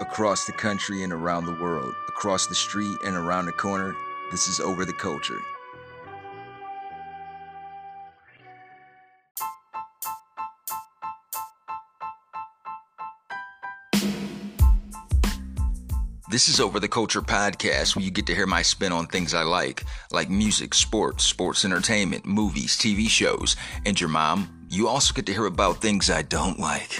Across the country and around the world, across the street and around the corner, this is Over the Culture. This is Over the Culture podcast where you get to hear my spin on things I like, like music, sports, sports entertainment, movies, TV shows, and your mom. You also get to hear about things I don't like,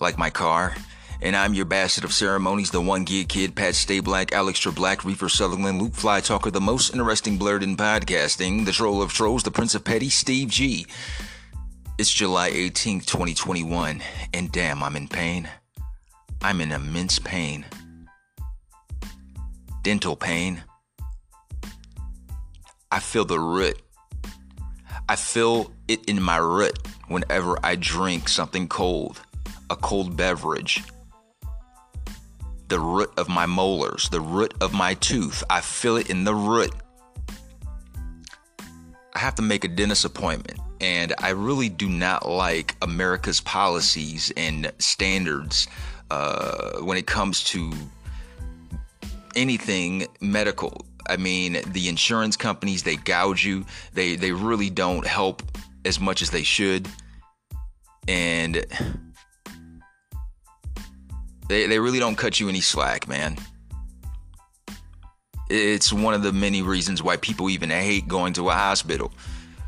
like my car. And I'm your bastard of ceremonies, the one gear kid, Pat Stay Black, Alex Black, Reefer Sutherland, Luke Fly Talker, the most interesting blurred in podcasting, the troll of trolls, the prince of petty, Steve G. It's July 18th, 2021, and damn, I'm in pain. I'm in immense pain dental pain. I feel the root. I feel it in my root whenever I drink something cold, a cold beverage. The root of my molars, the root of my tooth. I feel it in the root. I have to make a dentist appointment, and I really do not like America's policies and standards uh, when it comes to anything medical. I mean, the insurance companies they gouge you. They they really don't help as much as they should. And they they really don't cut you any slack, man. It's one of the many reasons why people even hate going to a hospital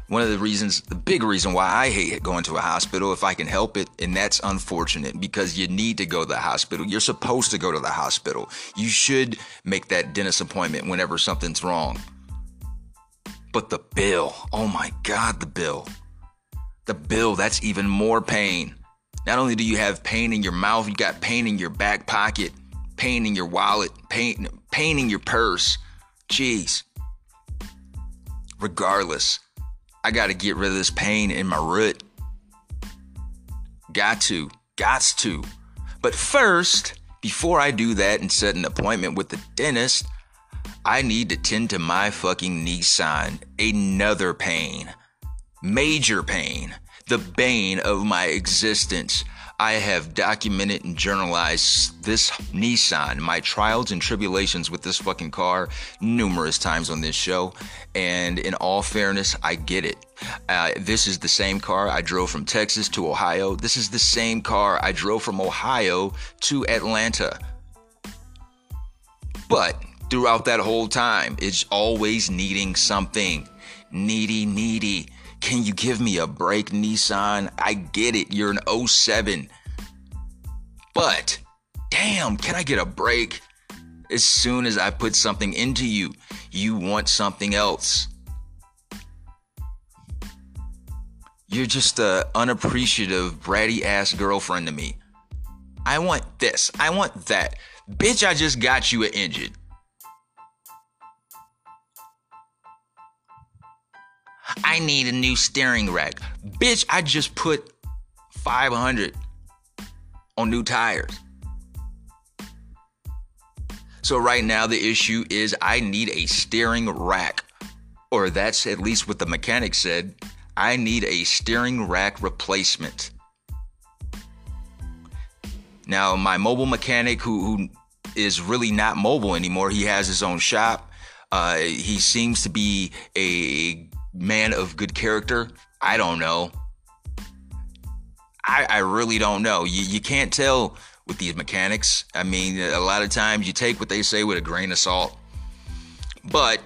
one of the reasons, the big reason why I hate going to a hospital if I can help it. And that's unfortunate because you need to go to the hospital. You're supposed to go to the hospital. You should make that dentist appointment whenever something's wrong. But the bill, oh my God, the bill. The bill, that's even more pain. Not only do you have pain in your mouth, you got pain in your back pocket, pain in your wallet, pain, pain in your purse. Jeez. Regardless, I got to get rid of this pain in my root. Got to, gots to. But first, before I do that and set an appointment with the dentist, I need to tend to my fucking Nissan. Another pain. Major pain. The bane of my existence. I have documented and journalized this Nissan, my trials and tribulations with this fucking car numerous times on this show. And in all fairness, I get it. Uh, this is the same car I drove from Texas to Ohio. This is the same car I drove from Ohio to Atlanta. But throughout that whole time, it's always needing something. Needy, needy. Can you give me a break, Nissan? I get it. You're an 07. But damn, can I get a break? As soon as I put something into you, you want something else. You're just a unappreciative, bratty ass girlfriend to me. I want this. I want that. Bitch, I just got you an engine. I need a new steering rack. Bitch, I just put 500 on new tires. So right now the issue is I need a steering rack. Or that's at least what the mechanic said. I need a steering rack replacement. Now, my mobile mechanic, who, who is really not mobile anymore, he has his own shop. Uh, he seems to be a man of good character. I don't know. I, I really don't know. You, you can't tell with these mechanics. I mean, a lot of times you take what they say with a grain of salt. But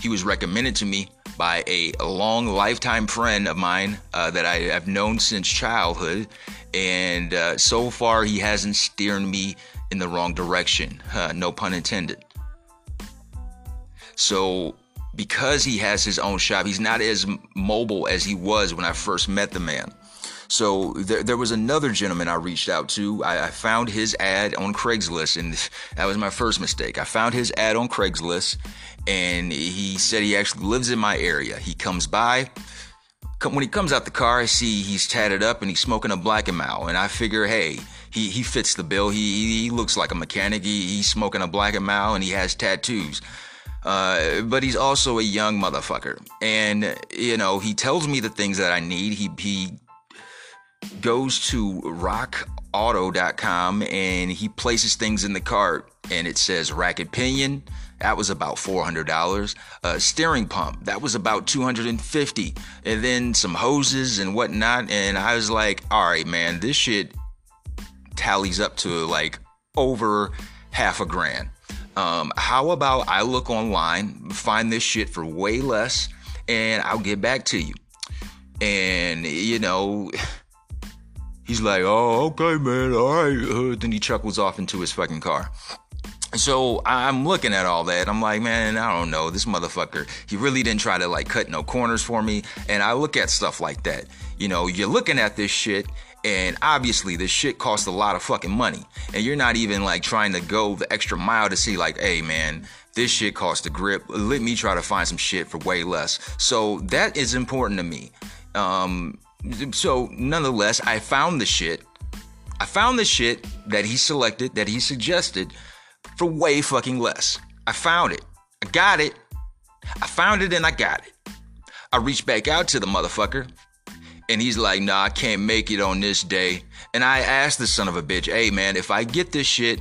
he was recommended to me by a, long lifetime friend of mine uh, that I have known since childhood. And uh, so far, he hasn't steered me in the wrong direction. Uh, no pun intended. So because he has his own shop, he's not as mobile as he was when I first met the man. So there, there was another gentleman I reached out to. I, I, found his ad on Craigslist, and that was my first mistake. I found his ad on Craigslist, and he said he actually lives in my area. He comes by. When he comes out the car, I see he's tatted up and he's smoking a Black and Mild, and I figure, hey, he, he fits the bill. He, he looks like a mechanic. He, he's smoking a Black and Mild, and he has tattoos. Uh, but he's also a young motherfucker. And, you know, he tells me the things that I need. He, he goes to rock auto.com and he places things in the cart and it says rack and pinion that was about $400 a steering pump that was about 250 and then some hoses and whatnot and i was like all right man this shit tallies up to like over half a grand um, how about i look online find this shit for way less and i'll get back to you and you know He's like, oh, okay, man, all right. Uh, then he chuckles off into his fucking car. So I'm looking at all that. I'm like, man, I don't know. This motherfucker, he really didn't try to like cut no corners for me. And I look at stuff like that. You know, you're looking at this shit, and obviously this shit costs a lot of fucking money. And you're not even like trying to go the extra mile to see, like, hey, man, this shit costs a grip. Let me try to find some shit for way less. So that is important to me. Um, so nonetheless, I found the shit. I found the shit that he selected, that he suggested for way fucking less. I found it. I got it. I found it and I got it. I reached back out to the motherfucker and he's like, nah, I can't make it on this day. And I asked the son of a bitch, hey man, if I get this shit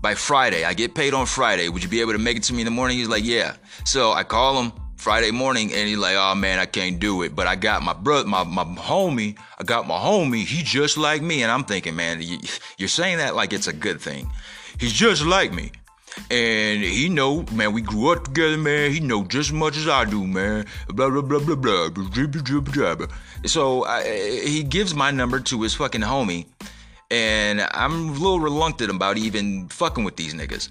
by Friday, I get paid on Friday, would you be able to make it to me in the morning? He's like, yeah. So I call him. Friday morning and he's like, oh man, I can't do it. But I got my brother, my, my homie, I got my homie, he just like me. And I'm thinking, man, you're saying that like it's a good thing. He's just like me. And he know, man, we grew up together, man. He know just as much as I do, man. Blah, blah, blah, blah, blah. So I, he gives my number to his fucking homie. And I'm a little reluctant about even fucking with these niggas.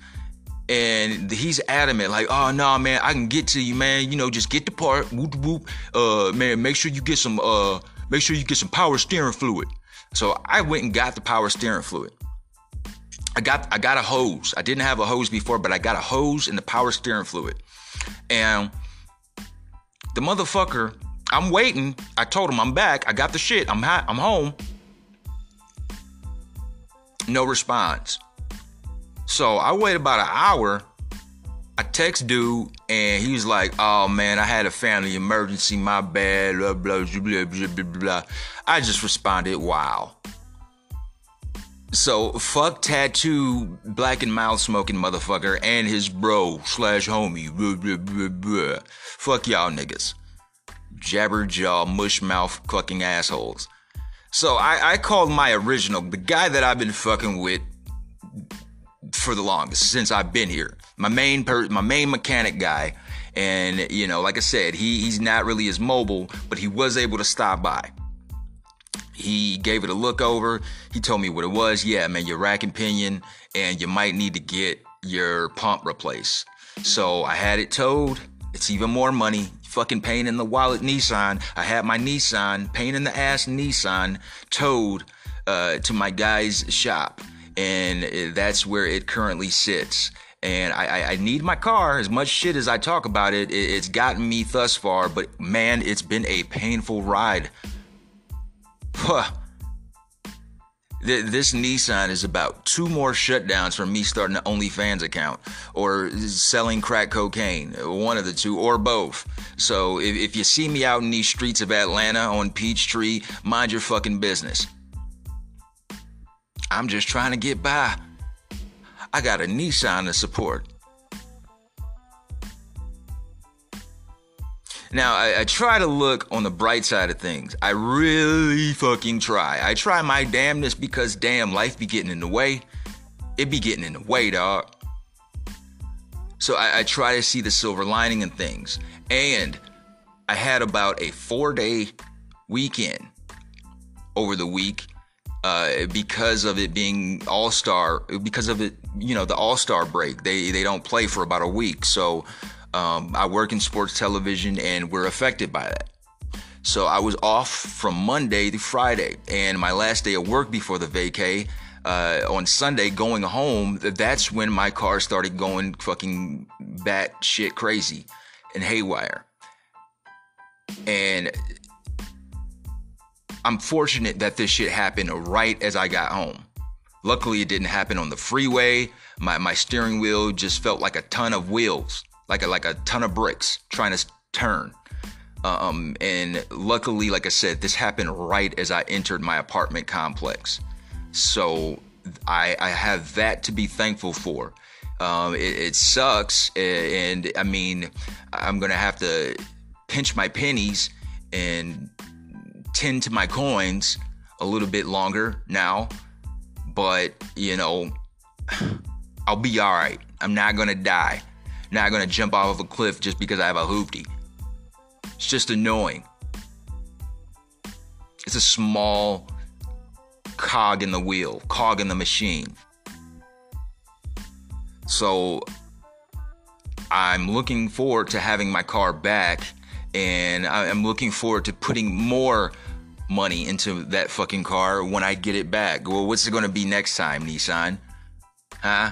And he's adamant, like, oh, no, nah, man, I can get to you, man. You know, just get the part. Whoop, whoop. Uh, man, make sure you get some, uh, make sure you get some power steering fluid. So I went and got the power steering fluid. I got I got a hose. I didn't have a hose before, but I got a hose and the power steering fluid. And the motherfucker, I'm waiting. I told him I'm back. I got the shit. I'm hot. I'm home. No response. So I wait about an hour. I text dude and he was like, "Oh man, I had a family emergency. My bad." Blah blah blah blah blah blah. I just responded, "Wow." So fuck tattoo black and mouth smoking motherfucker and his bro slash homie. Blah, blah, blah, blah. Fuck y'all niggas. Jabber jaw mush mouth fucking assholes. So I, I called my original, the guy that I've been fucking with for the longest since I've been here. My main per- my main mechanic guy, and you know, like I said, he he's not really as mobile, but he was able to stop by. He gave it a look over. He told me what it was. Yeah, man, your rack and pinion, and you might need to get your pump replaced. So I had it towed. It's even more money. Fucking pain in the wallet Nissan. I had my Nissan, pain in the ass Nissan, towed uh, to my guy's shop and that's where it currently sits. And I, I, need my car as much shit as I talk about it. It's gotten me thus far, but man, it's been a painful ride. This Nissan is about two more shutdowns from me starting an OnlyFans account or selling crack cocaine, one of the two, or both. So if, if you see me out in these streets of Atlanta on Peachtree, mind your fucking business. I'm just trying to get by. I got a Nissan to support. Now, I, I, try to look on the bright side of things. I really fucking try. I try my damnness because damn, life be getting in the way. It be getting in the way, dog. So I, I try to see the silver lining in things. And I had about a four day weekend over the week uh, because of it being All Star, because of it, you know, the All Star break. They they don't play for about a week, so um, I work in sports television, and we're affected by that. So I was off from Monday to Friday, and my last day of work before the vacay. Uh, on Sunday, going home, that's when my car started going fucking bat shit crazy and haywire. And I'm fortunate that this shit happened right as I got home. Luckily, it didn't happen on the freeway. My, my steering wheel just felt like a ton of wheels, like a, like a ton of bricks trying to turn. Um, and luckily, like I said, this happened right as I entered my apartment complex. So I, I have that to be thankful for. Um, it, it, sucks, and I mean, I'm gonna have to pinch my pennies and tend to my coins a little bit longer now. But you know, I'll be all right. I'm not gonna die. Not gonna jump off of a cliff just because I have a hoopty. It's just annoying. It's a small cog in the wheel, cog in the machine. So I'm looking forward to having my car back and I'm looking forward to putting more money into that fucking car when I get it back. Well, what's it going to be next time, Nissan? Huh?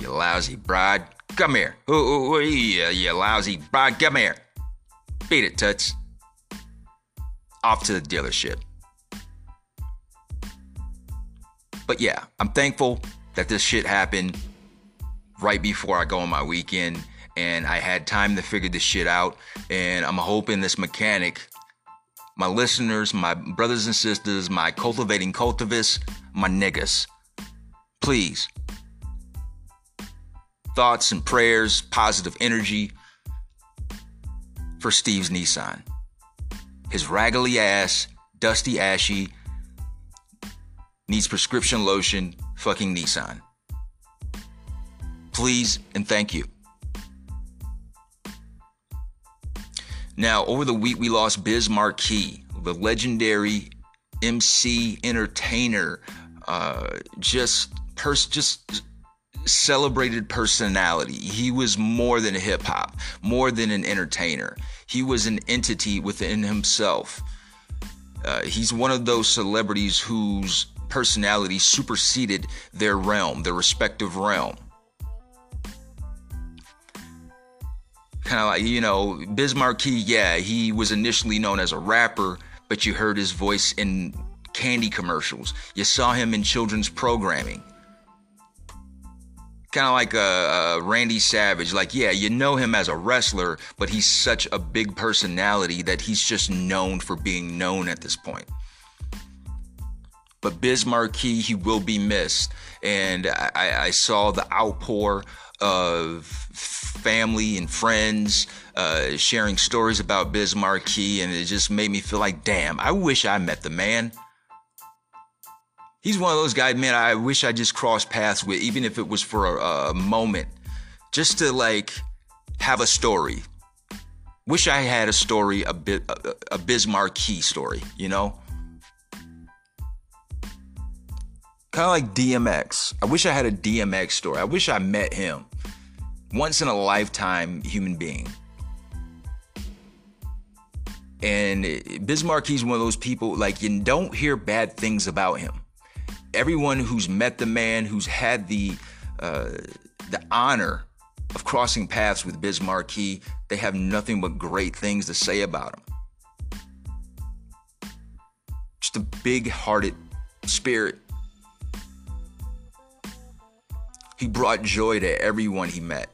You lousy broad. Come here. Ooh, ooh, ooh, you, lousy broad. Come here. Beat it, Toots. Off to the dealership. But yeah, I'm thankful that this shit happened right before I go on my weekend and I had time to figure this shit out. And I'm hoping this mechanic, my listeners, my brothers and sisters, my cultivating cultivists, my niggas, please, thoughts and prayers, positive energy for Steve's Nissan. His raggedy ass, dusty, ashy, needs prescription lotion, fucking Nissan. Please and thank you. Now, over the week, we lost Biz Markie, the legendary MC entertainer, uh, just pers- just celebrated personality. He was more than a hip hop, more than an entertainer. He was an entity within himself. Uh, he's one of those celebrities whose personality superseded their realm, their respective realm. Kind of like, you know, Biz Markie, yeah, he was initially known as a rapper, but you heard his voice in candy commercials. You saw him in children's programming. Kind of like a, a, Randy Savage. Like, yeah, you know him as a wrestler, but he's such a big personality that he's just known for being known at this point. But Biz Markie, he will be missed. And I, I saw the outpour of family and friends uh, sharing stories about Biz Markie, and it just made me feel like, damn, I wish I met the man. He's one of those guys, man. I wish I just crossed paths with, even if it was for a, a moment, just to like have a story. Wish I had a story, a bit, a, a story, you know. Kind of like DMX. I wish I had a DMX story. I wish I met him. Once in a lifetime human being. And Biz Markie's one of those people, like, you don't hear bad things about him. Everyone who's met the man, who's had the uh, the honor of crossing paths with Biz Markie, they have nothing but great things to say about him. Just a big hearted spirit He brought joy to everyone he met.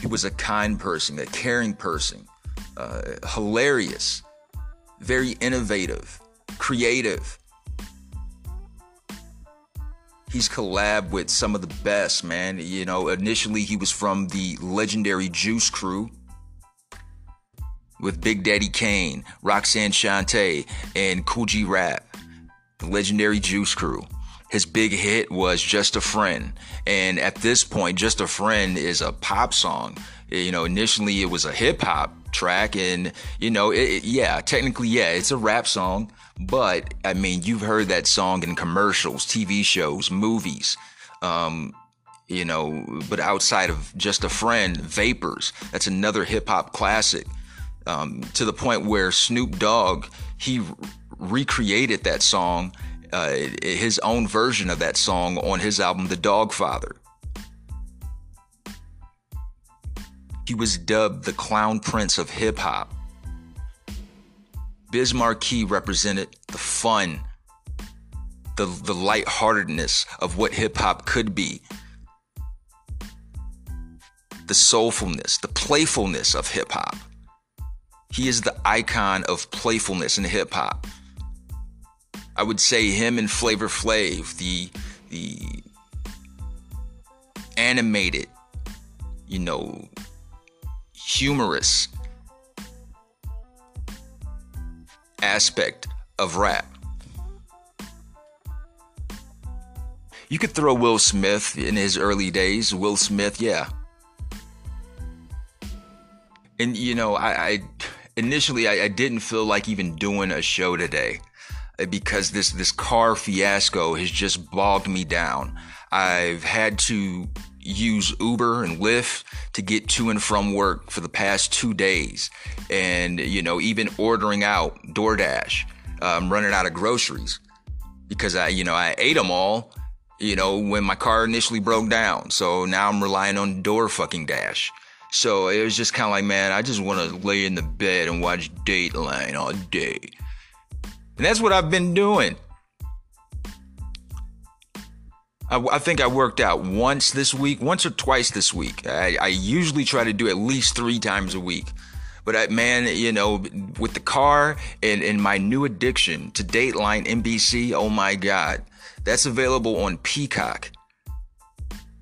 He was a kind person, a caring person, uh, hilarious, very innovative, creative. He's collabed with some of the best, man. You know, initially he was from the legendary Juice Crew with Big Daddy Kane, Roxanne Shante, and Kool G Rap, the legendary Juice Crew his big hit was Just a Friend. And at this point, Just a Friend is a pop song. You know, initially it was a hip hop track, and, you know, it, it, yeah, technically, yeah, it's a rap song. But, I mean, you've heard that song in commercials, TV shows, movies. Um, you know, but outside of Just a Friend, Vapors, that's another hip hop classic. Um, to the point where Snoop Dogg, he recreated that song uh, his own version of that song on his album, The Dogfather. He was dubbed the Clown Prince of Hip Hop. Biz Markie represented the fun, the, the lightheartedness of what hip hop could be, the soulfulness, the playfulness of hip hop. He is the icon of playfulness in hip hop. I would say him and Flavor Flav, the the animated, you know, humorous aspect of rap. You could throw Will Smith in his early days. Will Smith, yeah. And you know, I, I initially I, I didn't feel like even doing a show today uh, because this this car fiasco has just bogged me down. I've had to use Uber and Lyft to get to and from work for the past two days, and you know even ordering out DoorDash. Um, running out of groceries because I you know I ate them all you know, when my car initially broke down. So now I'm relying on door fucking dash. So it was just kind of like, man, I just want to lay in the bed and watch Dateline all day. And that's what I've been doing. I, I, think I worked out once this week, once or twice this week. I, I usually try to do at least three times a week. But I, man, you know, with the car and, and my new addiction to Dateline NBC, oh my God that's available on Peacock.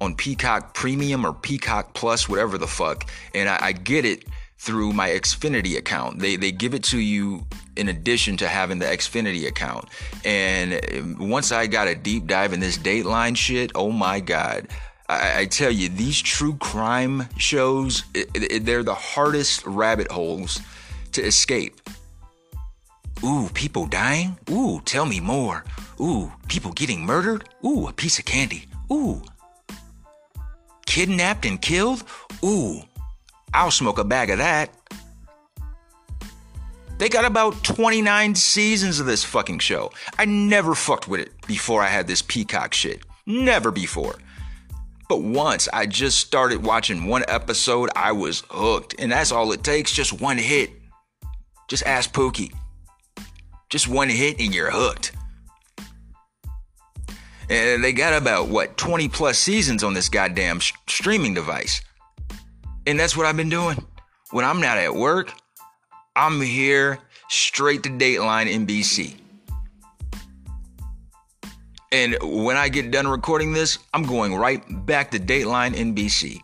On Peacock Premium or Peacock Plus, whatever the fuck. And I, I get it through my Xfinity account. They they give it to you in addition to having the Xfinity account. And once I got a deep dive in this Dateline shit, oh my god. I, I tell you, these true crime shows, it, it, they're the hardest rabbit holes to escape. Ooh, people dying? Ooh, tell me more. Ooh, people getting murdered? Ooh, a piece of candy. Ooh. Kidnapped and killed? Ooh, I'll smoke a bag of that. They got about 29 seasons of this fucking show. I never fucked with it before I had this Peacock shit. Never before. But once I just started watching one episode, I was hooked. And that's all it takes just one hit. Just ask Pookie. Just one hit and you're hooked. And they got about, what, 20 plus seasons on this goddamn sh- streaming device. And that's what I've been doing. When I'm not at work, I'm here straight to Dateline NBC. And when I get done recording this, I'm going right back to Dateline NBC.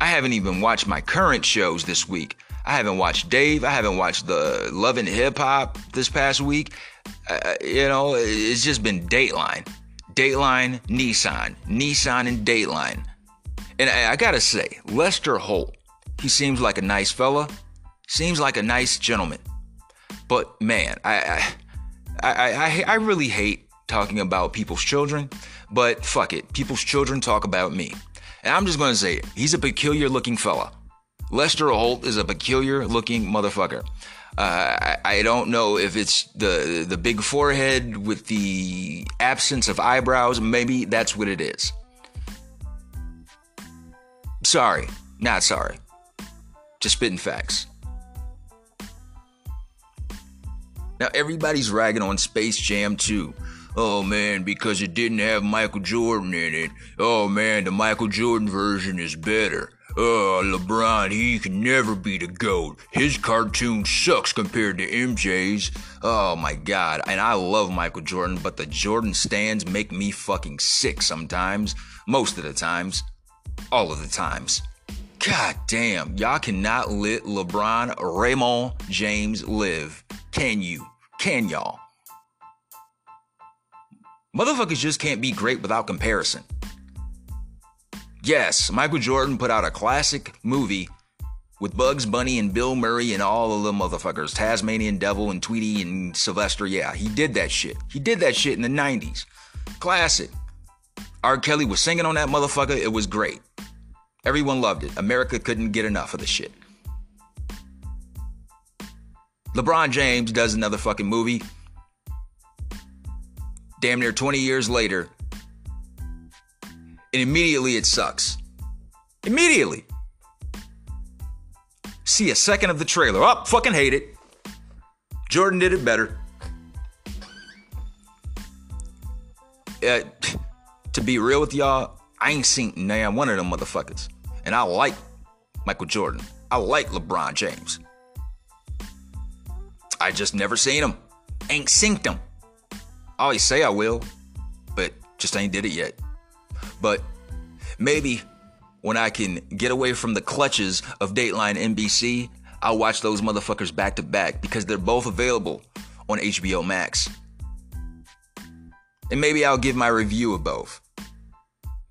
I haven't even watched my current shows this week. I haven't watched Dave. I haven't watched the Love and Hip Hop this past week. Uh, you know, it's just been Dateline, Dateline, Nissan, Nissan, and Dateline. And I, I gotta say, Lester Holt, he seems like a nice fella, seems like a nice gentleman. But man, I, I, I, I, I really hate talking about people's children. But fuck it, people's children talk about me. And I'm just gonna say. He's a peculiar looking fella. Lester Holt is a peculiar looking motherfucker. Uh, I, I, don't know if it's the the big forehead with the absence of eyebrows. Maybe that's what it is. Sorry, not sorry. Just spitting facts. Now everybody's ragging on Space Jam 2. Oh man, because it didn't have Michael Jordan in it. Oh man, the Michael Jordan version is better. Oh, LeBron, he can never be the GOAT. His cartoon sucks compared to MJ's. Oh my god. And I love Michael Jordan, but the Jordan stands make me fucking sick sometimes. Most of the times. All of the times. God damn, y'all cannot let LeBron Raymond James live. Can you? Can y'all? Motherfuckers just can't be great without comparison. Yes, Michael Jordan put out a classic movie with Bugs Bunny and Bill Murray and all of the motherfuckers, Tasmanian Devil and Tweety and Sylvester. Yeah, he did that shit. He did that shit in the 90s. Classic. R. Kelly was singing on that motherfucker. It was great. Everyone loved it. America couldn't get enough of the shit. LeBron James does another fucking movie. Damn near 20 years later, and immediately it sucks. Immediately. See a second of the trailer. Oh, fucking hate it. Jordan did it better. Uh, to be real with y'all, I ain't seen nah, one of them motherfuckers. And I like Michael Jordan. I like LeBron James. I just never seen them. Ain't synced them. I always say I will, but just ain't did it yet. But maybe when I can get away from the clutches of Dateline NBC, I'll watch those motherfuckers back to back because they're both available on HBO Max. And maybe I'll give my review of both.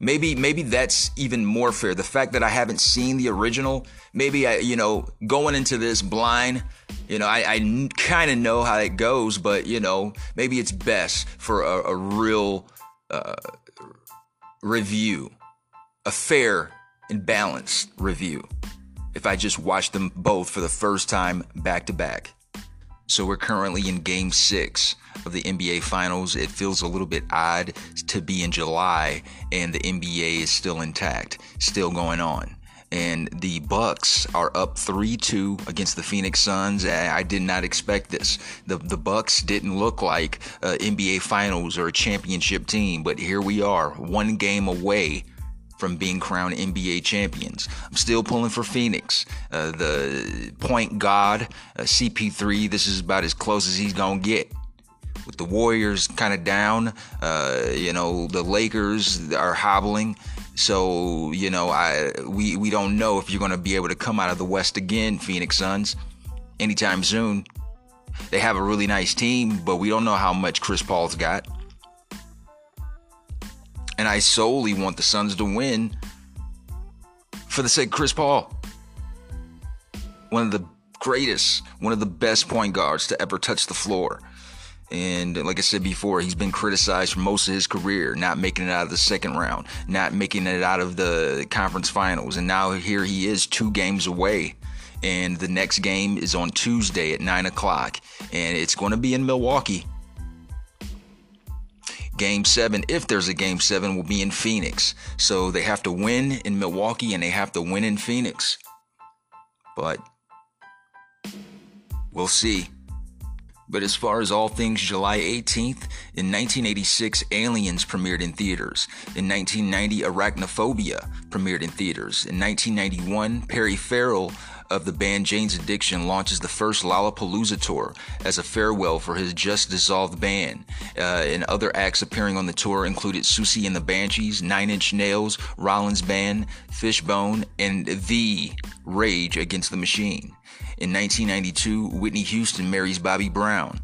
Maybe maybe that's even more fair. The fact that I haven't seen the original, maybe I, you know, going into this blind, you know, I, I kind of know how it goes, but you know, maybe it's best for a, a real uh, review, a fair and balanced review. If I just watch them both for the first time back to back. So we're currently in game six of the NBA Finals. It feels a little bit odd to be in July and the NBA is still intact, still going on. And the Bucks are up 3-2 against the Phoenix Suns. I did not expect this. The the Bucks didn't look like NBA Finals or a championship team, but here we are, one game away from being crowned NBA champions. I'm still pulling for Phoenix. Uh, the point god, uh, CP3, this is about as close as he's going to get. With the Warriors kind of down, uh, you know, the Lakers are hobbling. So, you know, I we, we don't know if you're going to be able to come out of the West again, Phoenix Suns, anytime soon. They have a really nice team, but we don't know how much Chris Paul's got and I solely want the Suns to win for the sake of Chris Paul. One of the greatest, one of the best point guards to ever touch the floor. And like I said before, he's been criticized for most of his career, not making it out of the second round, not making it out of the conference finals. And now here he is, two games away. And the next game is on Tuesday at 9 o'clock. And it's going to be in Milwaukee. Game seven, if there's a game seven, will be in Phoenix. So they have to win in Milwaukee and they have to win in Phoenix. But we'll see. But as far as all things July 18th, in 1986, Aliens premiered in theaters. In 1990, Arachnophobia premiered in theaters. In 1991, Perry Farrell of the band Jane's Addiction launches the first Lollapalooza tour as a farewell for his just dissolved band. Uh, and other acts appearing on the tour included Siouxsie and the Banshees, Nine Inch Nails, Rollins Band, Fishbone, and The Rage Against the Machine. In 1992, Whitney Houston marries Bobby Brown.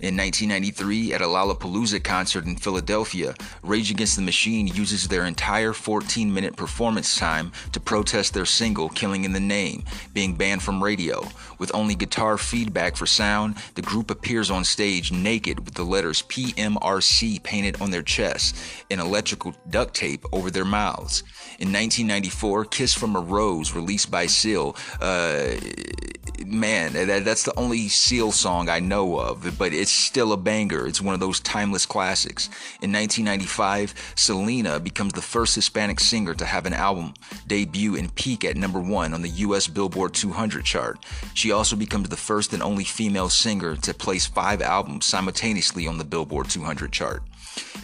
In 1993, at a Lollapalooza concert in Philadelphia, Rage Against the Machine uses their entire 14 minute performance time to protest their single, Killing in the Name, being banned from radio. With only guitar feedback for sound, the group appears on stage naked with the letters PMRC painted on their chests and electrical duct tape over their mouths. In 1994, Kiss from a Rose, released by Seal, uh, man, that, that's the only Seal song I know of, but it's still a banger. It's one of those timeless classics. In 1995, Selena becomes the first Hispanic singer to have an album debut and peak at number one on the US Billboard 200 chart. She also becomes the first and only female singer to place five albums simultaneously on the Billboard 200 chart.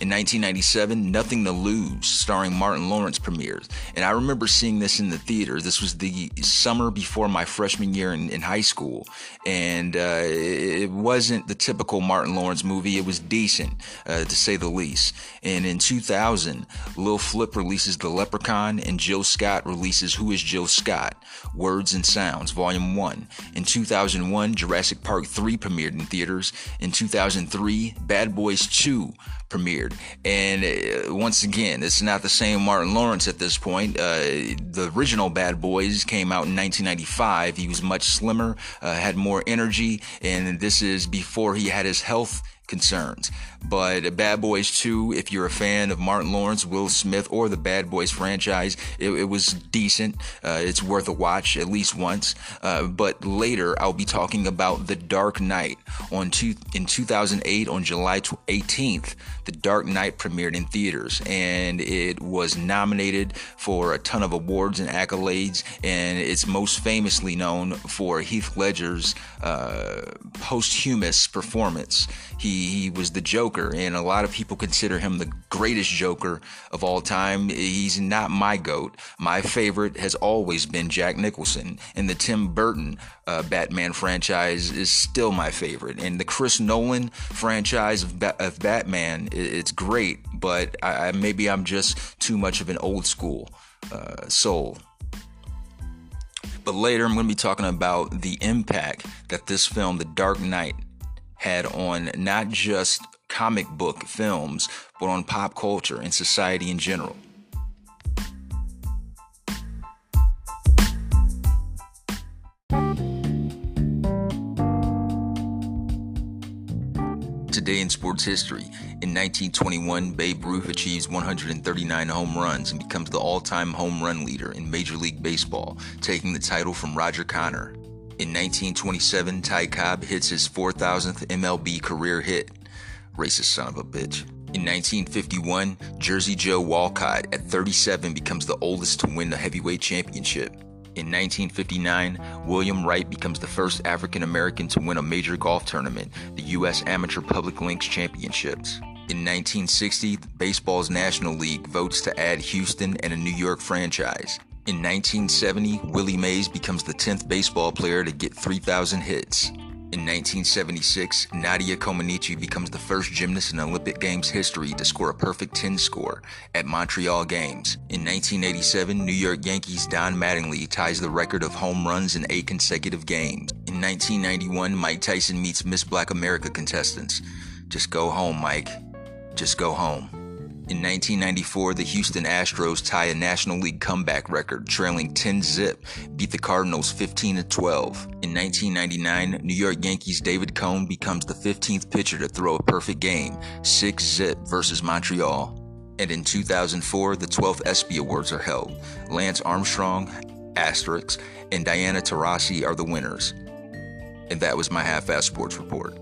In 1997, Nothing to Lose, starring Martin Lawrence, premieres. And I remember seeing this in the theater. This was the summer before my freshman year in, in high school. And uh, it wasn't the typical Martin Lawrence movie, it was decent, uh, to say the least. And in 2000, Lil Flip releases The Leprechaun, and Jill Scott releases Who is Jill Scott? Words and Sounds, Volume 1. In 2001, Jurassic Park 3 premiered in theaters. In 2003, Bad Boys 2 premiered. And uh, once again, it's not the same Martin Lawrence at this point. Uh, the original Bad Boys came out in 1995. He was much slimmer, uh, had more energy, and this is before he had his health concerns. But Bad Boys 2, if you're a fan of Martin Lawrence, Will Smith, or the Bad Boys franchise, it, it was decent. Uh, it's worth a watch at least once. Uh, but later, I'll be talking about The Dark Knight. On two, in 2008, on July 18th, The Dark Knight premiered in theaters, and it was nominated for a ton of awards and accolades. And it's most famously known for Heath Ledger's uh, posthumous performance. He He, was the Joker, and a lot of people consider him the greatest Joker of all time. He's not my goat. My favorite has always been Jack Nicholson, and the Tim Burton uh, Batman franchise is still my favorite. And the Chris Nolan franchise of, ba- of Batman, it's great, but I, maybe I'm just too much of an old school uh, soul. But later, I'm going to be talking about the impact that this film, The Dark Knight, had on not just comic book films, but on pop culture and society in general. Today in sports history, in 1921, Babe Ruth achieves 139 home runs and becomes the all time home run leader in Major League Baseball, taking the title from Roger Connor. In 1927, Ty Cobb hits his 4,000th MLB career hit. Racist son of a bitch. In 1951, Jersey Joe Walcott, at 37, becomes the oldest to win the heavyweight championship. In 1959, William Wright becomes the first African American to win a major golf tournament, the U.S. Amateur Public Links Championships. In 1960, baseball's National League votes to add Houston and a New York franchise. In 1970, Willie Mays becomes the 10th baseball player to get 3,000 hits. In 1976, Nadia Comaneci becomes the first gymnast in Olympic Games history to score a perfect 10 score at Montreal Games. In 1987, New York Yankees Don Mattingly ties the record of home runs in eight consecutive games. In 1991, Mike Tyson meets Miss Black America contestants. Just go home, Mike. Just go home. In 1994, the Houston Astros tie a National League comeback record, trailing 10 zip, beat the Cardinals 15 12. In 1999, New York Yankees David Cone becomes the 15th pitcher to throw a perfect game, 6 zip versus Montreal. And in 2004, the 12th ESPY Awards are held. Lance Armstrong, Asterix, and Diana Taurasi are the winners. And that was my half-ass sports report.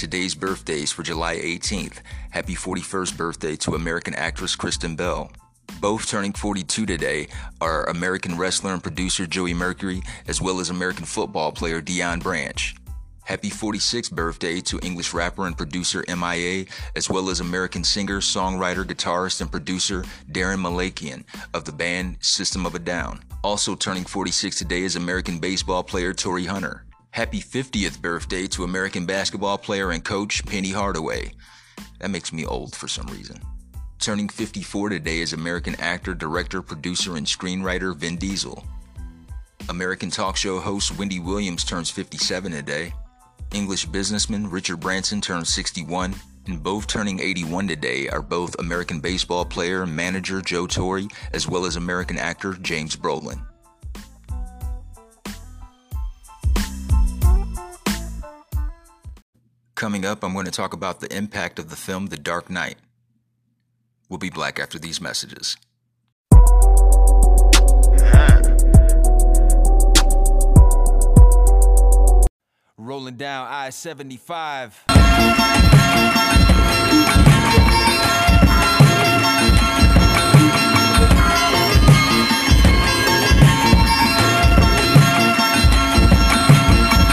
Today's birthdays for July 18th. Happy 41st birthday to American actress Kristen Bell. Both turning 42 today are American wrestler and producer Joey Mercury, as well as American football player Deion Branch. Happy 46th birthday to English rapper and producer MIA, as well as American singer, songwriter, guitarist, and producer Daron Malakian of the band System of a Down. Also turning 46 today is American baseball player Torii Hunter. Happy 50th birthday to American basketball player and coach Penny Hardaway. That makes me old for some reason. Turning 54 today is American actor, director, producer, and screenwriter Vin Diesel. American talk show host Wendy Williams turns 57 today. English businessman Richard Branson turns 61. And both turning 81 today are both American baseball player and manager Joe Torre, as well as American actor James Brolin. Coming up, I'm going to talk about the impact of the film The Dark Knight. We'll be back after these messages. Rolling down I 75.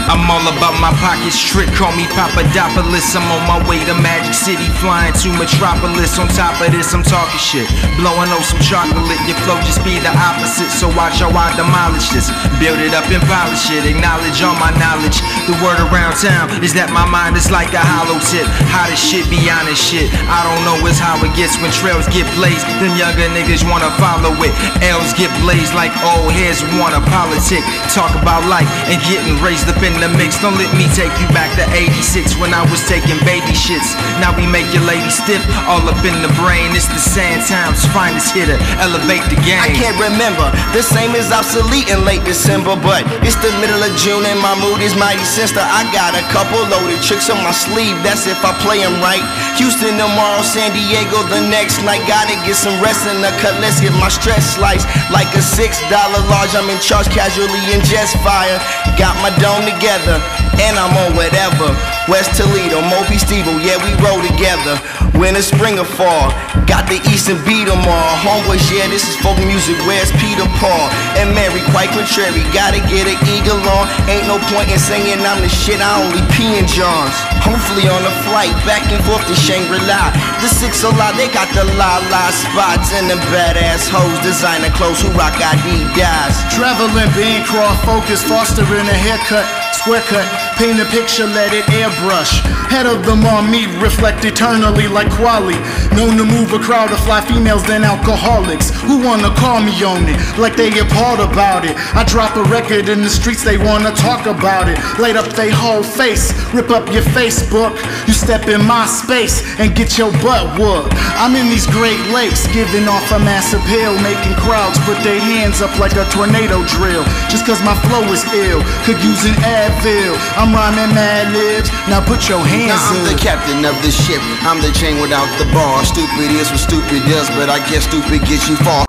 I'm all about my pockets, trick, call me Papadopoulos. I'm on my way to Magic City, flying to Metropolis. On top of this, I'm talking shit, blowing on some chocolate. Your flow just be the opposite, so watch how I demolish this. Build it up and polish it, acknowledge all my knowledge. The word around town is that my mind is like a hollow tip. Hottest shit, be honest shit. I don't know is how it gets when trails get blazed. Them younger niggas wanna follow it. L's get blazed like old heads wanna politic. Talk about life and getting raised up in the mix. Don't let me take you back to 86 when I was taking baby shits. Now we make your lady stiff, all up in the brain. It's the sand times finest hitter, elevate the game. I can't remember, the same is obsolete in late December, but it's the middle of June and my mood is mighty sinister. I got a couple loaded tricks on my sleeve, that's if I play them right. Houston tomorrow, San Diego the next night. Gotta get some rest in the cut, let's get my stress sliced. Like a six dollar large, I'm in charge casually in just fire. Got my dome together together, and I'm on whatever. West Toledo, Moby Stevel, yeah, we roll together. winter, spring, or fall. Got the East and beat them all. Homeboys, yeah, this is folk music. Where's Peter Paul? And Mary, quite contrary. Gotta get an eagle on. Ain't no point in saying I'm the shit. I only pee in Johns. Hopefully on the flight back and forth to Shangri-La. The six a lot, they got the la la spots and the badass hoes. Designer clothes who rock Adidas. Traveling, Bancroft, focus, fostering a haircut. Square cut, paint a picture, let it airbrush. Head of the me, reflect eternally like Kweli. Known to move a crowd of fly females than alcoholics. Who wanna call me on it, like they appalled about it. I drop a record in the streets, they wanna talk about it. Light up they whole face, rip up your Facebook. You step in my space and get your butt whooped. I'm in these Great Lakes, giving off a massive appeal, making crowds put their hands up like a tornado drill. Just cause my flow is ill, could use an Advil. I'm rhyming mad libs, now put your hands Now I'm up. the captain of the ship. I'm the chain without the bar. Stupid is what stupid does, but I guess stupid gets you far.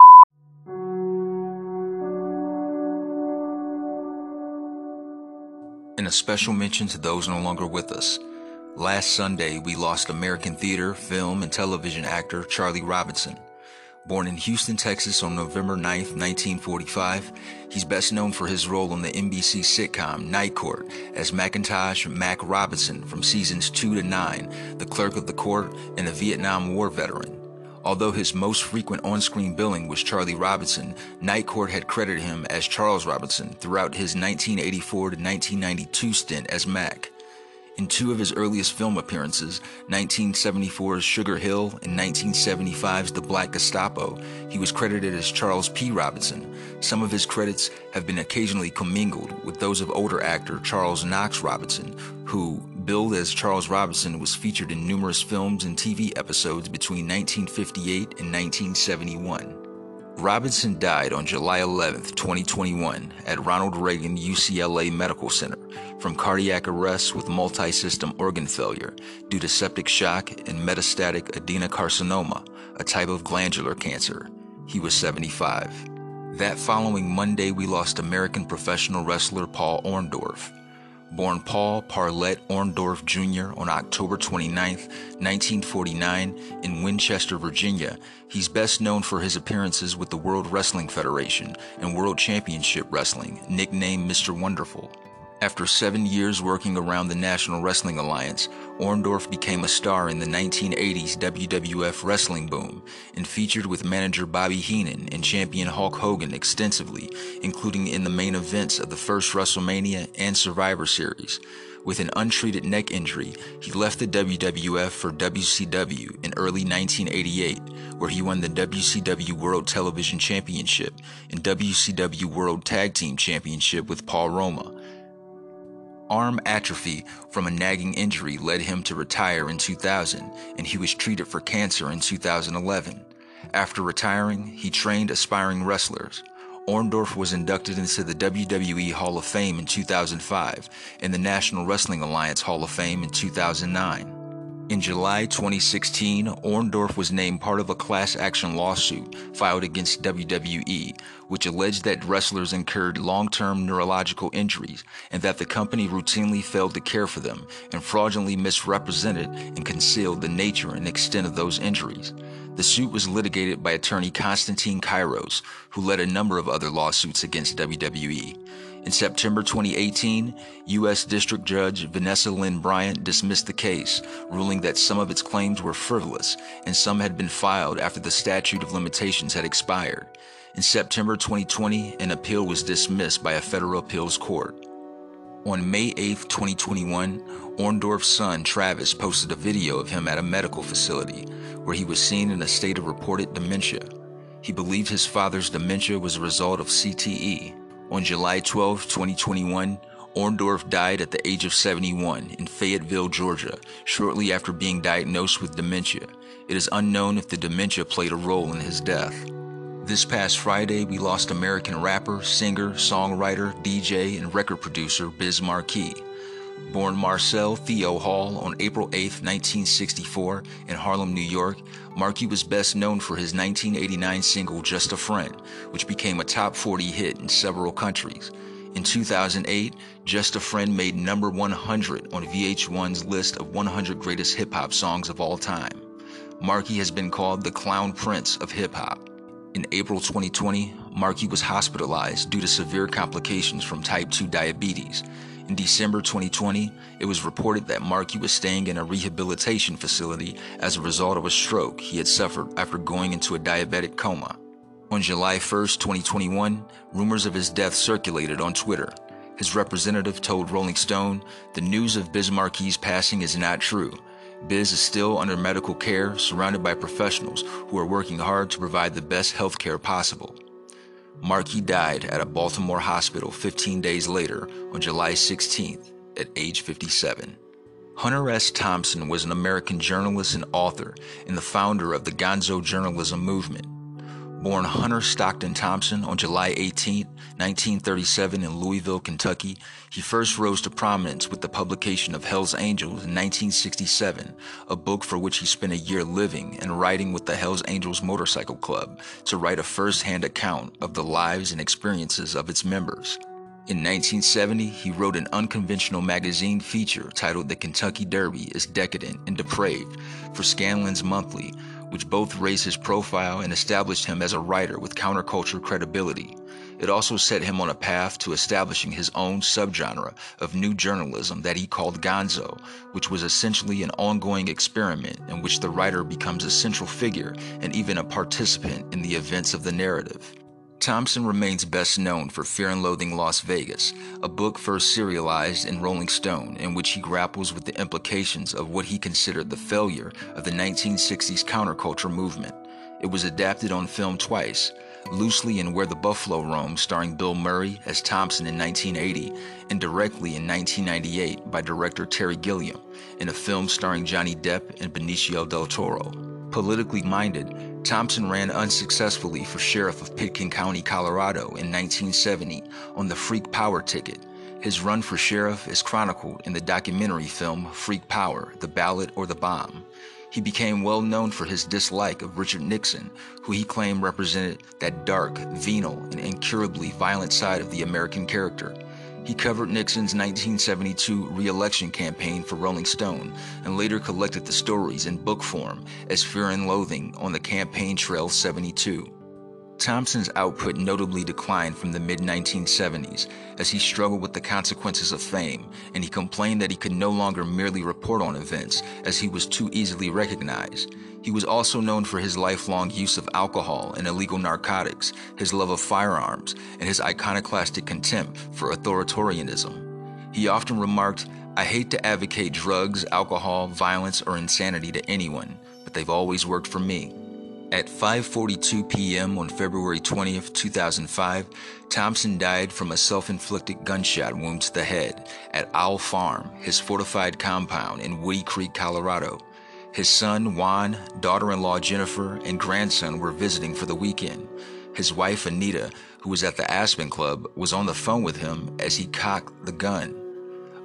And a special mention to those no longer with us. Last Sunday, we lost American theater, film, and television actor Charlie Robinson. Born in Houston, Texas on November 9, 1945, he's best known for his role on the NBC sitcom Night Court as Macintosh Mac Robinson from seasons 2 to 9, the clerk of the court and a Vietnam War veteran. Although his most frequent on-screen billing was Charlie Robinson, Night Court had credited him as Charles Robinson throughout his 1984 to 1992 stint as Mac. In two of his earliest film appearances, 1974's Sugar Hill and 1975's The Black Gestapo, he was credited as Charles P. Robinson. Some of his credits have been occasionally commingled with those of older actor Charles Knox Robinson, who, billed as Charles Robinson, was featured in numerous films and TV episodes between 1958 and 1971. Robinson died on July 11, 2021, at Ronald Reagan UCLA Medical Center from cardiac arrest with multi-system organ failure due to septic shock and metastatic adenocarcinoma, a type of glandular cancer. He was 75. That following Monday, we lost American professional wrestler Paul Orndorff. Born Paul Parlett Orndorff Jr. on October 29, 1949, in Winchester, Virginia, he's best known for his appearances with the World Wrestling Federation and World Championship Wrestling, nicknamed Mr. Wonderful. After seven years working around the National Wrestling Alliance, Orndorff became a star in the 1980s WWF wrestling boom and featured with manager Bobby Heenan and champion Hulk Hogan extensively, including in the main events of the first WrestleMania and Survivor Series. With an untreated neck injury, he left the WWF for WCW in early 1988, where he won the WCW World Television Championship and WCW World Tag Team Championship with Paul Roma. Arm atrophy from a nagging injury led him to retire in 2000, and he was treated for cancer in 2011. After retiring, he trained aspiring wrestlers. Orndorff was inducted into the WWE Hall of Fame in 2005 and the National Wrestling Alliance Hall of Fame in 2009. In July 2016, Orndorff was named part of a class action lawsuit filed against WWE, which alleged that wrestlers incurred long term neurological injuries and that the company routinely failed to care for them and fraudulently misrepresented and concealed the nature and extent of those injuries. The suit was litigated by attorney Konstantine Kyros, who led a number of other lawsuits against WWE. In September 2018, U.S. District Judge Vanessa Lynn Bryant dismissed the case, ruling that some of its claims were frivolous and some had been filed after the statute of limitations had expired. In September 2020, an appeal was dismissed by a federal appeals court. On May 8, 2021, Orndorff's son Travis posted a video of him at a medical facility where he was seen in a state of reported dementia. He believed his father's dementia was a result of CTE. On July 12, 2021, Orndorff died at the age of 71 in Fayetteville, Georgia, shortly after being diagnosed with dementia. It is unknown if the dementia played a role in his death. This past Friday, we lost American rapper, singer, songwriter, DJ, and record producer Biz Markie. Born Marcel Theo Hall on April 8, 1964, in Harlem, New York, Markie was best known for his 1989 single Just a Friend, which became a top 40 hit in several countries. In 2008, Just a Friend made number 100 on VH1's list of 100 greatest hip hop songs of all time. Markie has been called the clown prince of hip hop. In April 2020, Markie was hospitalized due to severe complications from type 2 diabetes. In December 2020, it was reported that Markie was staying in a rehabilitation facility as a result of a stroke he had suffered after going into a diabetic coma. On July 1, 2021, rumors of his death circulated on Twitter. His representative told Rolling Stone, The news of Biz Markie's passing is not true. Biz is still under medical care, surrounded by professionals who are working hard to provide the best health care possible. Markie died at a Baltimore hospital 15 days later on July 16th at age 57. Hunter S. Thompson was an American journalist and author and the founder of the Gonzo journalism movement. Born Hunter Stockton Thompson on July 18, 1937, in Louisville, Kentucky, he first rose to prominence with the publication of Hell's Angels in 1967, a book for which he spent a year living and writing with the Hell's Angels Motorcycle Club to write a first hand account of the lives and experiences of its members. In 1970, he wrote an unconventional magazine feature titled The Kentucky Derby is Decadent and Depraved for Scanlan's Monthly, which both raised his profile and established him as a writer with counterculture credibility. It also set him on a path to establishing his own subgenre of new journalism that he called gonzo, which was essentially an ongoing experiment in which the writer becomes a central figure and even a participant in the events of the narrative. Thompson remains best known for Fear and Loathing Las Vegas, a book first serialized in Rolling Stone, in which he grapples with the implications of what he considered the failure of the 1960s counterculture movement. It was adapted on film twice, loosely in Where the Buffalo Roam, starring Bill Murray as Thompson in 1980, and directly in 1998 by director Terry Gilliam, in a film starring Johnny Depp and Benicio del Toro. Politically minded, Thompson ran unsuccessfully for sheriff of Pitkin County, Colorado in 1970 on the Freak Power ticket. His run for sheriff is chronicled in the documentary film Freak Power The Ballot or the Bomb. He became well known for his dislike of Richard Nixon, who he claimed represented that dark, venal, and incurably violent side of the American character. He covered Nixon's 1972 re-election campaign for Rolling Stone and later collected the stories in book form as Fear and Loathing on the Campaign Trail 72. Thompson's output notably declined from the mid 1970s as he struggled with the consequences of fame, and he complained that he could no longer merely report on events as he was too easily recognized. He was also known for his lifelong use of alcohol and illegal narcotics, his love of firearms, and his iconoclastic contempt for authoritarianism. He often remarked, I hate to advocate drugs, alcohol, violence, or insanity to anyone, but they've always worked for me. At 5:42 p.m. on February 20th, 2005, Thompson died from a self-inflicted gunshot wound to the head at Owl Farm, his fortified compound in Woody Creek, Colorado. His son, Juan, daughter in law, Jennifer, and grandson were visiting for the weekend. His wife, Anita, who was at the Aspen Club, was on the phone with him as he cocked the gun.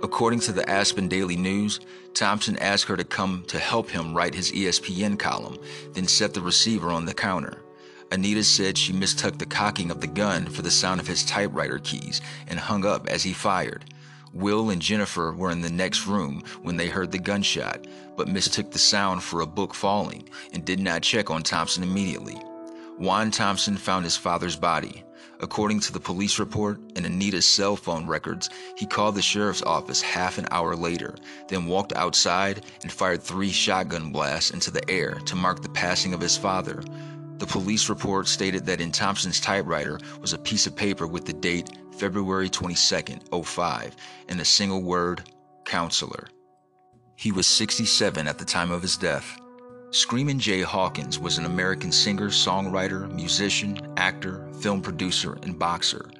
According to the Aspen Daily News, Thompson asked her to come to help him write his ESPN column, then set the receiver on the counter. Anita said she mistook the cocking of the gun for the sound of his typewriter keys and hung up as he fired. Will and Jennifer were in the next room when they heard the gunshot, but mistook the sound for a book falling and did not check on Thompson immediately. Juan Thompson found his father's body. According to the police report and Anita's cell phone records, he called the sheriff's office half an hour later, then walked outside and fired three shotgun blasts into the air to mark the passing of his father. The police report stated that in Thompson's typewriter was a piece of paper with the date February 22, 05, and a single word, counselor. He was 67 at the time of his death. Screamin' Jay Hawkins was an American singer, songwriter, musician, actor, film producer, and boxer.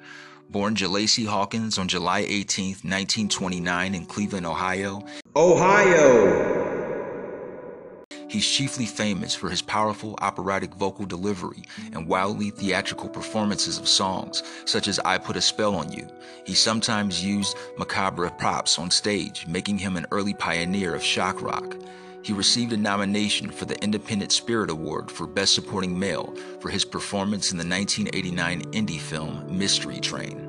Born Jalacy Hawkins on July 18, 1929 in Cleveland, Ohio. Ohio! He's chiefly famous for his powerful operatic vocal delivery and wildly theatrical performances of songs, such as I Put a Spell on You. He sometimes used macabre props on stage, making him an early pioneer of shock rock. He received a nomination for the Independent Spirit Award for Best Supporting Male for his performance in the 1989 indie film Mystery Train.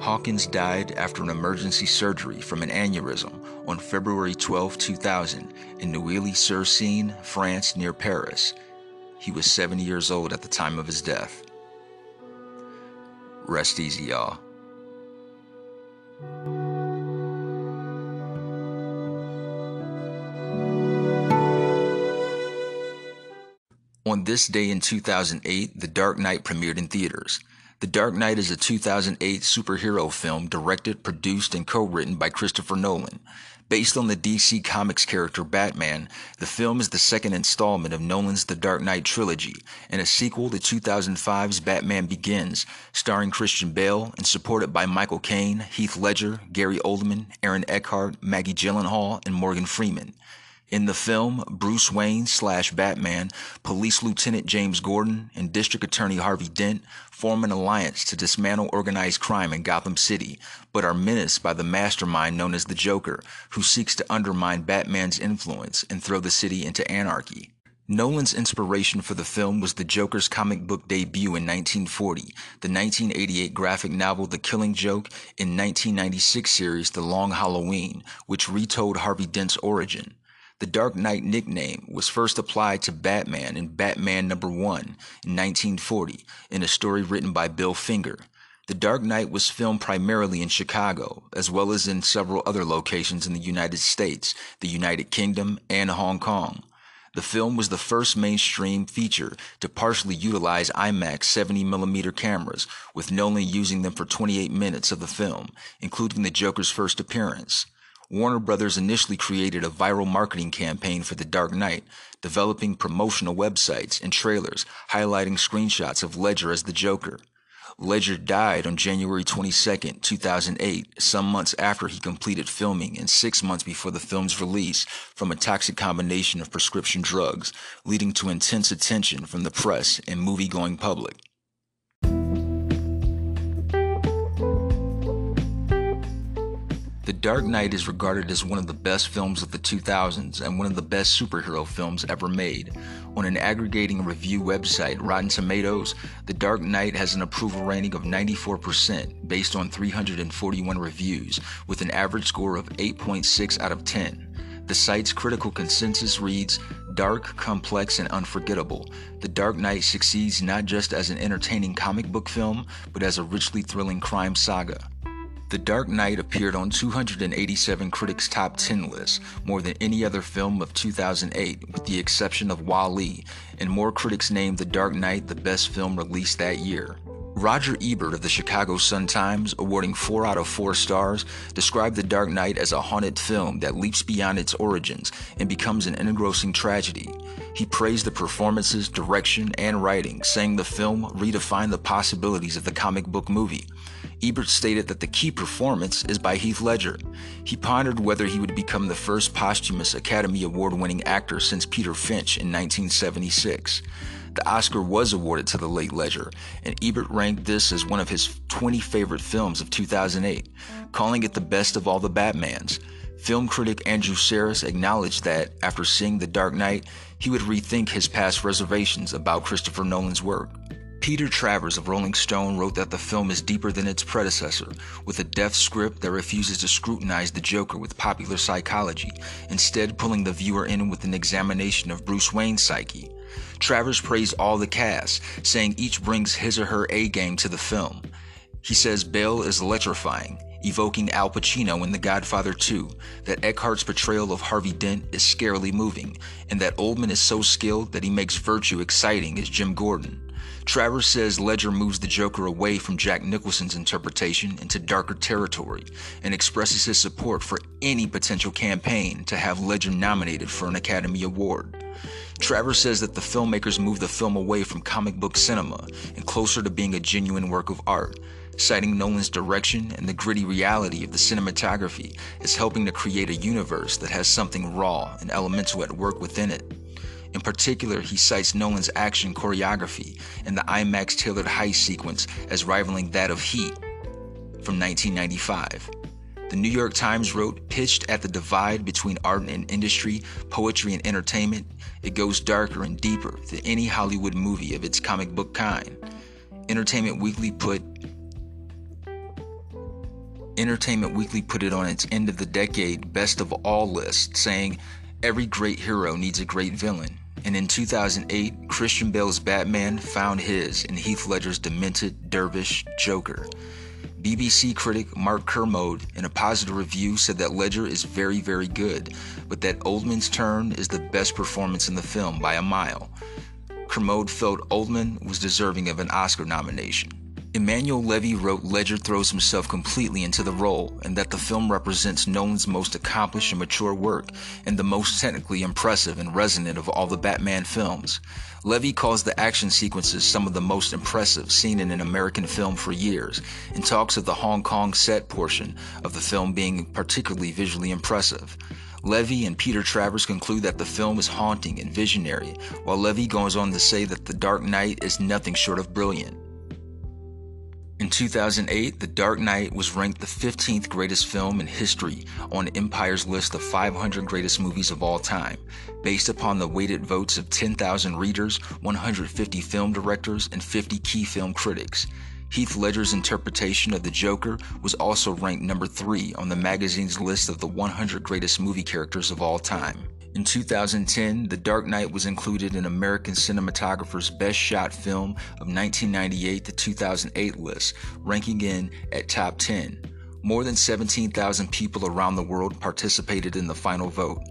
Hawkins died after an emergency surgery from an aneurysm on February 12, 2000, in Neuilly-sur-Seine, France, near Paris. He was 70 years old at the time of his death. Rest easy, y'all. On this day in 2008, The Dark Knight premiered in theaters. The Dark Knight is a 2008 superhero film directed, produced, and co written by Christopher Nolan. Based on the DC Comics character Batman, the film is the second installment of Nolan's The Dark Knight trilogy and a sequel to 2005's Batman Begins, starring Christian Bale and supported by Michael Caine, Heath Ledger, Gary Oldman, Aaron Eckhart, Maggie Gyllenhaal, and Morgan Freeman. In the film, Bruce Wayne slash Batman, Police Lieutenant James Gordon, and District Attorney Harvey Dent form an alliance to dismantle organized crime in Gotham City, but are menaced by the mastermind known as the Joker, who seeks to undermine Batman's influence and throw the city into anarchy. Nolan's inspiration for the film was the Joker's comic book debut in 1940, the 1988 graphic novel The Killing Joke, in 1996 series The Long Halloween, which retold Harvey Dent's origin. The Dark Knight nickname was first applied to Batman in Batman Number 1 in 1940 in a story written by Bill Finger. The Dark Knight was filmed primarily in Chicago, as well as in several other locations in the United States, the United Kingdom, and Hong Kong. The film was the first mainstream feature to partially utilize IMAX 70mm cameras, with Nolan using them for 28 minutes of the film, including the Joker's first appearance. Warner Brothers initially created a viral marketing campaign for The Dark Knight, developing promotional websites and trailers highlighting screenshots of Ledger as the Joker. Ledger died on January 22, 2008, some months after he completed filming and six months before the film's release from a toxic combination of prescription drugs, leading to intense attention from the press and movie going public. Dark Knight is regarded as one of the best films of the 2000s and one of the best superhero films ever made. On an aggregating review website, Rotten Tomatoes, The Dark Knight has an approval rating of 94% based on 341 reviews, with an average score of 8.6 out of 10. The site's critical consensus reads Dark, complex, and unforgettable. The Dark Knight succeeds not just as an entertaining comic book film, but as a richly thrilling crime saga. The Dark Knight appeared on 287 critics' top 10 lists, more than any other film of 2008, with the exception of Wall-E, and more critics named The Dark Knight the best film released that year. Roger Ebert of the Chicago Sun-Times, awarding 4 out of 4 stars, described The Dark Knight as a haunted film that leaps beyond its origins and becomes an engrossing tragedy. He praised the performances, direction, and writing, saying the film redefined the possibilities of the comic book movie. Ebert stated that the key performance is by Heath Ledger. He pondered whether he would become the first posthumous Academy Award winning actor since Peter Finch in 1976. The Oscar was awarded to the late Ledger, and Ebert ranked this as one of his 20 favorite films of 2008, calling it the best of all the Batmans. Film critic Andrew Sarris acknowledged that, after seeing The Dark Knight, he would rethink his past reservations about Christopher Nolan's work. Peter Travers of Rolling Stone wrote that the film is deeper than its predecessor, with a deft script that refuses to scrutinize the Joker with popular psychology, instead, pulling the viewer in with an examination of Bruce Wayne's psyche. Travers praised all the cast, saying each brings his or her A game to the film. He says Bale is electrifying, evoking Al Pacino in The Godfather 2, that Eckhart's portrayal of Harvey Dent is scarily moving, and that Oldman is so skilled that he makes virtue exciting as Jim Gordon. Travers says Ledger moves the Joker away from Jack Nicholson's interpretation into darker territory and expresses his support for any potential campaign to have Ledger nominated for an Academy Award. Travers says that the filmmakers moved the film away from comic book cinema and closer to being a genuine work of art, citing Nolan's direction and the gritty reality of the cinematography as helping to create a universe that has something raw and elemental at work within it. In particular, he cites Nolan's action choreography and the IMAX tailored heist sequence as rivaling that of Heat from 1995. The New York Times wrote, pitched at the divide between art and industry, poetry and entertainment, it goes darker and deeper than any Hollywood movie of its comic book kind. Entertainment Weekly put, Entertainment Weekly put it on its end of the decade best of all list, saying, Every great hero needs a great villain. And in 2008, Christian Bale's Batman found his in Heath Ledger's demented dervish Joker. BBC critic Mark Kermode, in a positive review, said that Ledger is very, very good, but that Oldman's turn is the best performance in the film by a mile. Kermode felt Oldman was deserving of an Oscar nomination. Emanuel Levy wrote Ledger throws himself completely into the role, and that the film represents Nolan's most accomplished and mature work, and the most technically impressive and resonant of all the Batman films. Levy calls the action sequences some of the most impressive seen in an American film for years, and talks of the Hong Kong set portion of the film being particularly visually impressive. Levy and Peter Travers conclude that the film is haunting and visionary, while Levy goes on to say that The Dark Knight is nothing short of brilliant. In 2008, The Dark Knight was ranked the 15th greatest film in history on Empire's list of 500 greatest movies of all time, based upon the weighted votes of 10,000 readers, 150 film directors, and 50 key film critics. Heath Ledger's interpretation of the Joker was also ranked number 3 on the magazine's list of the 100 greatest movie characters of all time. In 2010, The Dark Knight was included in American Cinematographer's Best Shot Film of 1998 to 2008 list, ranking in at top 10. More than 17,000 people around the world participated in the final vote.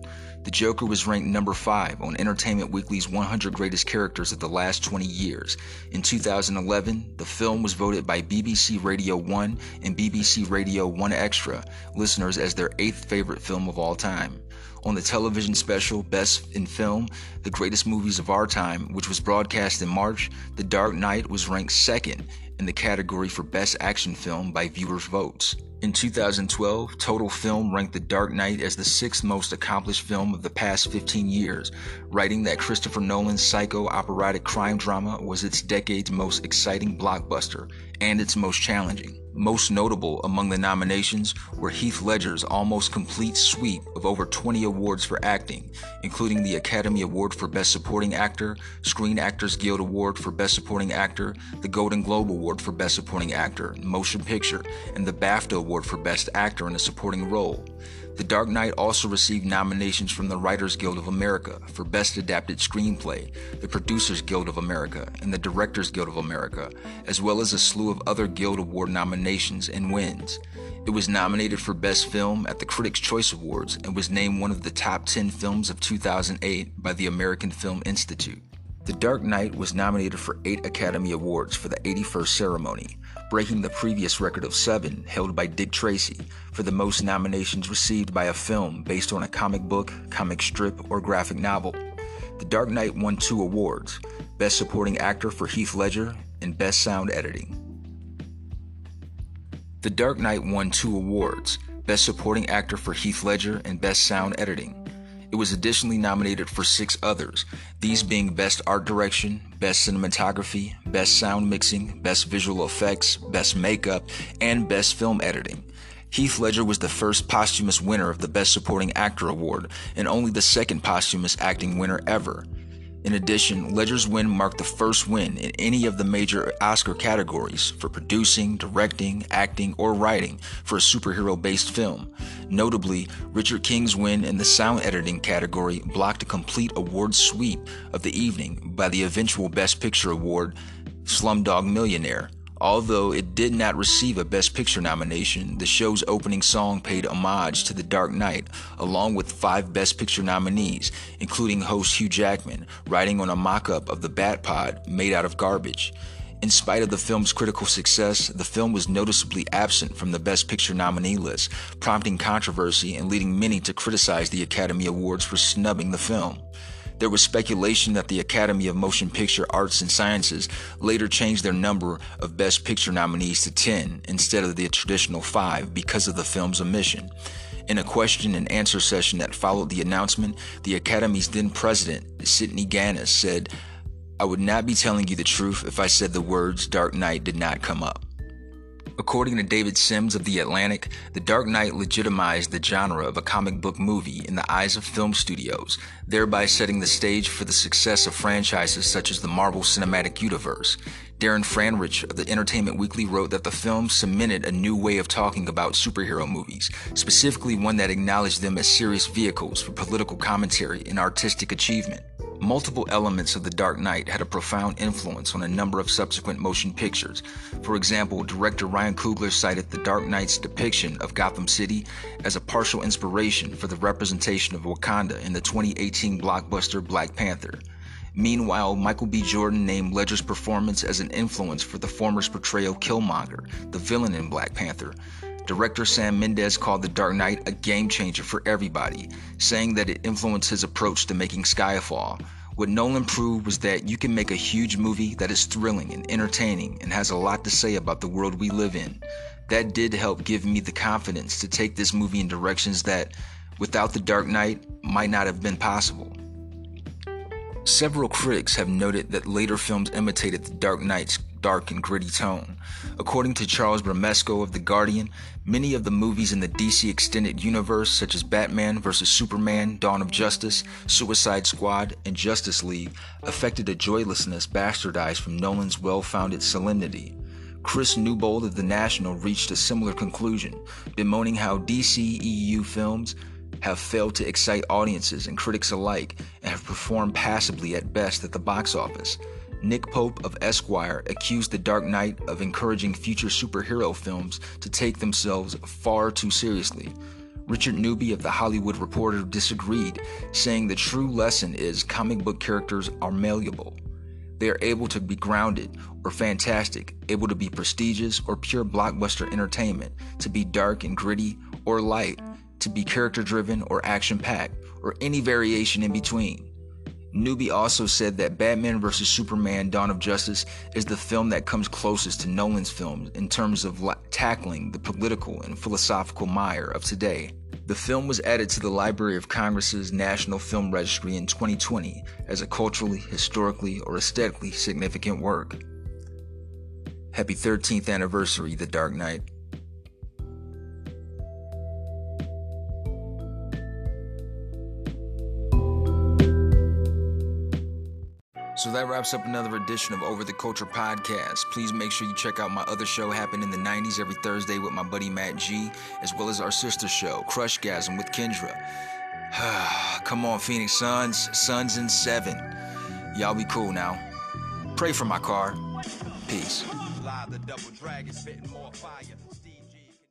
The Joker was ranked number 5 on Entertainment Weekly's 100 Greatest Characters of the Last 20 Years. In 2011, the film was voted by BBC Radio 1 and BBC Radio 1 Extra listeners as their eighth favorite film of all time on the television special Best in Film, The Greatest Movies of Our Time, which was broadcast in March, The Dark Knight was ranked second in the category for Best Action Film by viewers' votes. In 2012, Total Film ranked The Dark Knight as the sixth most accomplished film of the past 15 years, writing that Christopher Nolan's psycho operatic crime drama was its decade's most exciting blockbuster and its most challenging. Most notable among the nominations were Heath Ledger's almost complete sweep of over 20 awards for acting, including the Academy Award for Best Supporting Actor, Screen Actors Guild Award for Best Supporting Actor, the Golden Globe Award for Best Supporting Actor, Motion Picture, and the BAFTA Award for Best Actor in a Supporting Role. The Dark Knight also received nominations from the Writers Guild of America for Best Adapted Screenplay, the Producers Guild of America, and the Directors Guild of America, as well as a slew of other Guild Award nominations and wins. It was nominated for Best Film at the Critics' Choice Awards and was named one of the top 10 films of 2008 by the American Film Institute. The Dark Knight was nominated for eight Academy Awards for the 81st ceremony, breaking the previous record of seven held by Dick Tracy for the most nominations received by a film based on a comic book, comic strip, or graphic novel. The Dark Knight won two awards Best Supporting Actor for Heath Ledger and Best Sound Editing. The Dark Knight won two awards Best Supporting Actor for Heath Ledger and Best Sound Editing. It was additionally nominated for six others, these being Best Art Direction, Best Cinematography, Best Sound Mixing, Best Visual Effects, Best Makeup, and Best Film Editing. Heath Ledger was the first posthumous winner of the Best Supporting Actor Award and only the second posthumous acting winner ever. In addition, Ledger's win marked the first win in any of the major Oscar categories for producing, directing, acting, or writing for a superhero based film. Notably, Richard King's win in the sound editing category blocked a complete award sweep of the evening by the eventual Best Picture award, Slumdog Millionaire. Although it did not receive a Best Picture nomination, the show's opening song paid homage to The Dark Knight, along with five Best Picture nominees, including host Hugh Jackman, riding on a mock up of the Bat Pod made out of garbage. In spite of the film's critical success, the film was noticeably absent from the Best Picture nominee list, prompting controversy and leading many to criticize the Academy Awards for snubbing the film. There was speculation that the Academy of Motion Picture Arts and Sciences later changed their number of Best Picture nominees to 10 instead of the traditional 5 because of the film's omission. In a question and answer session that followed the announcement, the Academy's then president, Sidney Ganis, said, I would not be telling you the truth if I said the words Dark Knight did not come up. According to David Sims of The Atlantic, The Dark Knight legitimized the genre of a comic book movie in the eyes of film studios, thereby setting the stage for the success of franchises such as the Marvel Cinematic Universe. Darren Franich of the Entertainment Weekly wrote that the film cemented a new way of talking about superhero movies, specifically one that acknowledged them as serious vehicles for political commentary and artistic achievement. Multiple elements of The Dark Knight had a profound influence on a number of subsequent motion pictures. For example, director Ryan Coogler cited The Dark Knight's depiction of Gotham City as a partial inspiration for the representation of Wakanda in the 2018 blockbuster Black Panther. Meanwhile, Michael B. Jordan named Ledger's performance as an influence for the former's portrayal of Killmonger, the villain in Black Panther. Director Sam Mendes called The Dark Knight a game changer for everybody, saying that it influenced his approach to making Skyfall. What Nolan proved was that you can make a huge movie that is thrilling and entertaining and has a lot to say about the world we live in. That did help give me the confidence to take this movie in directions that, without The Dark Knight, might not have been possible. Several critics have noted that later films imitated The Dark Knight's dark and gritty tone. According to Charles Bramesco of The Guardian, many of the movies in the DC Extended Universe, such as Batman vs. Superman, Dawn of Justice, Suicide Squad, and Justice League, affected a joylessness bastardized from Nolan's well founded solemnity. Chris Newbould of The National reached a similar conclusion, bemoaning how DCEU films have failed to excite audiences and critics alike and have performed passably at best at the box office. Nick Pope of Esquire accused The Dark Knight of encouraging future superhero films to take themselves far too seriously. Richard Newby of The Hollywood Reporter disagreed, saying the true lesson is comic book characters are malleable. They are able to be grounded or fantastic, able to be prestigious or pure blockbuster entertainment, to be dark and gritty or light, to be character driven or action packed, or any variation in between. Newby also said that Batman vs. Superman Dawn of Justice is the film that comes closest to Nolan's films in terms of la- tackling the political and philosophical mire of today. The film was added to the Library of Congress's National Film Registry in 2020 as a culturally, historically, or aesthetically significant work. Happy 13th anniversary, The Dark Knight. So that wraps up another edition of Over the Culture podcast. Please make sure you check out my other show happening in the 90s every Thursday with my buddy Matt G, as well as our sister show, Crushgasm with Kendra. Come on, Phoenix Suns, Suns in seven. Y'all be cool now. Pray for my car. Peace.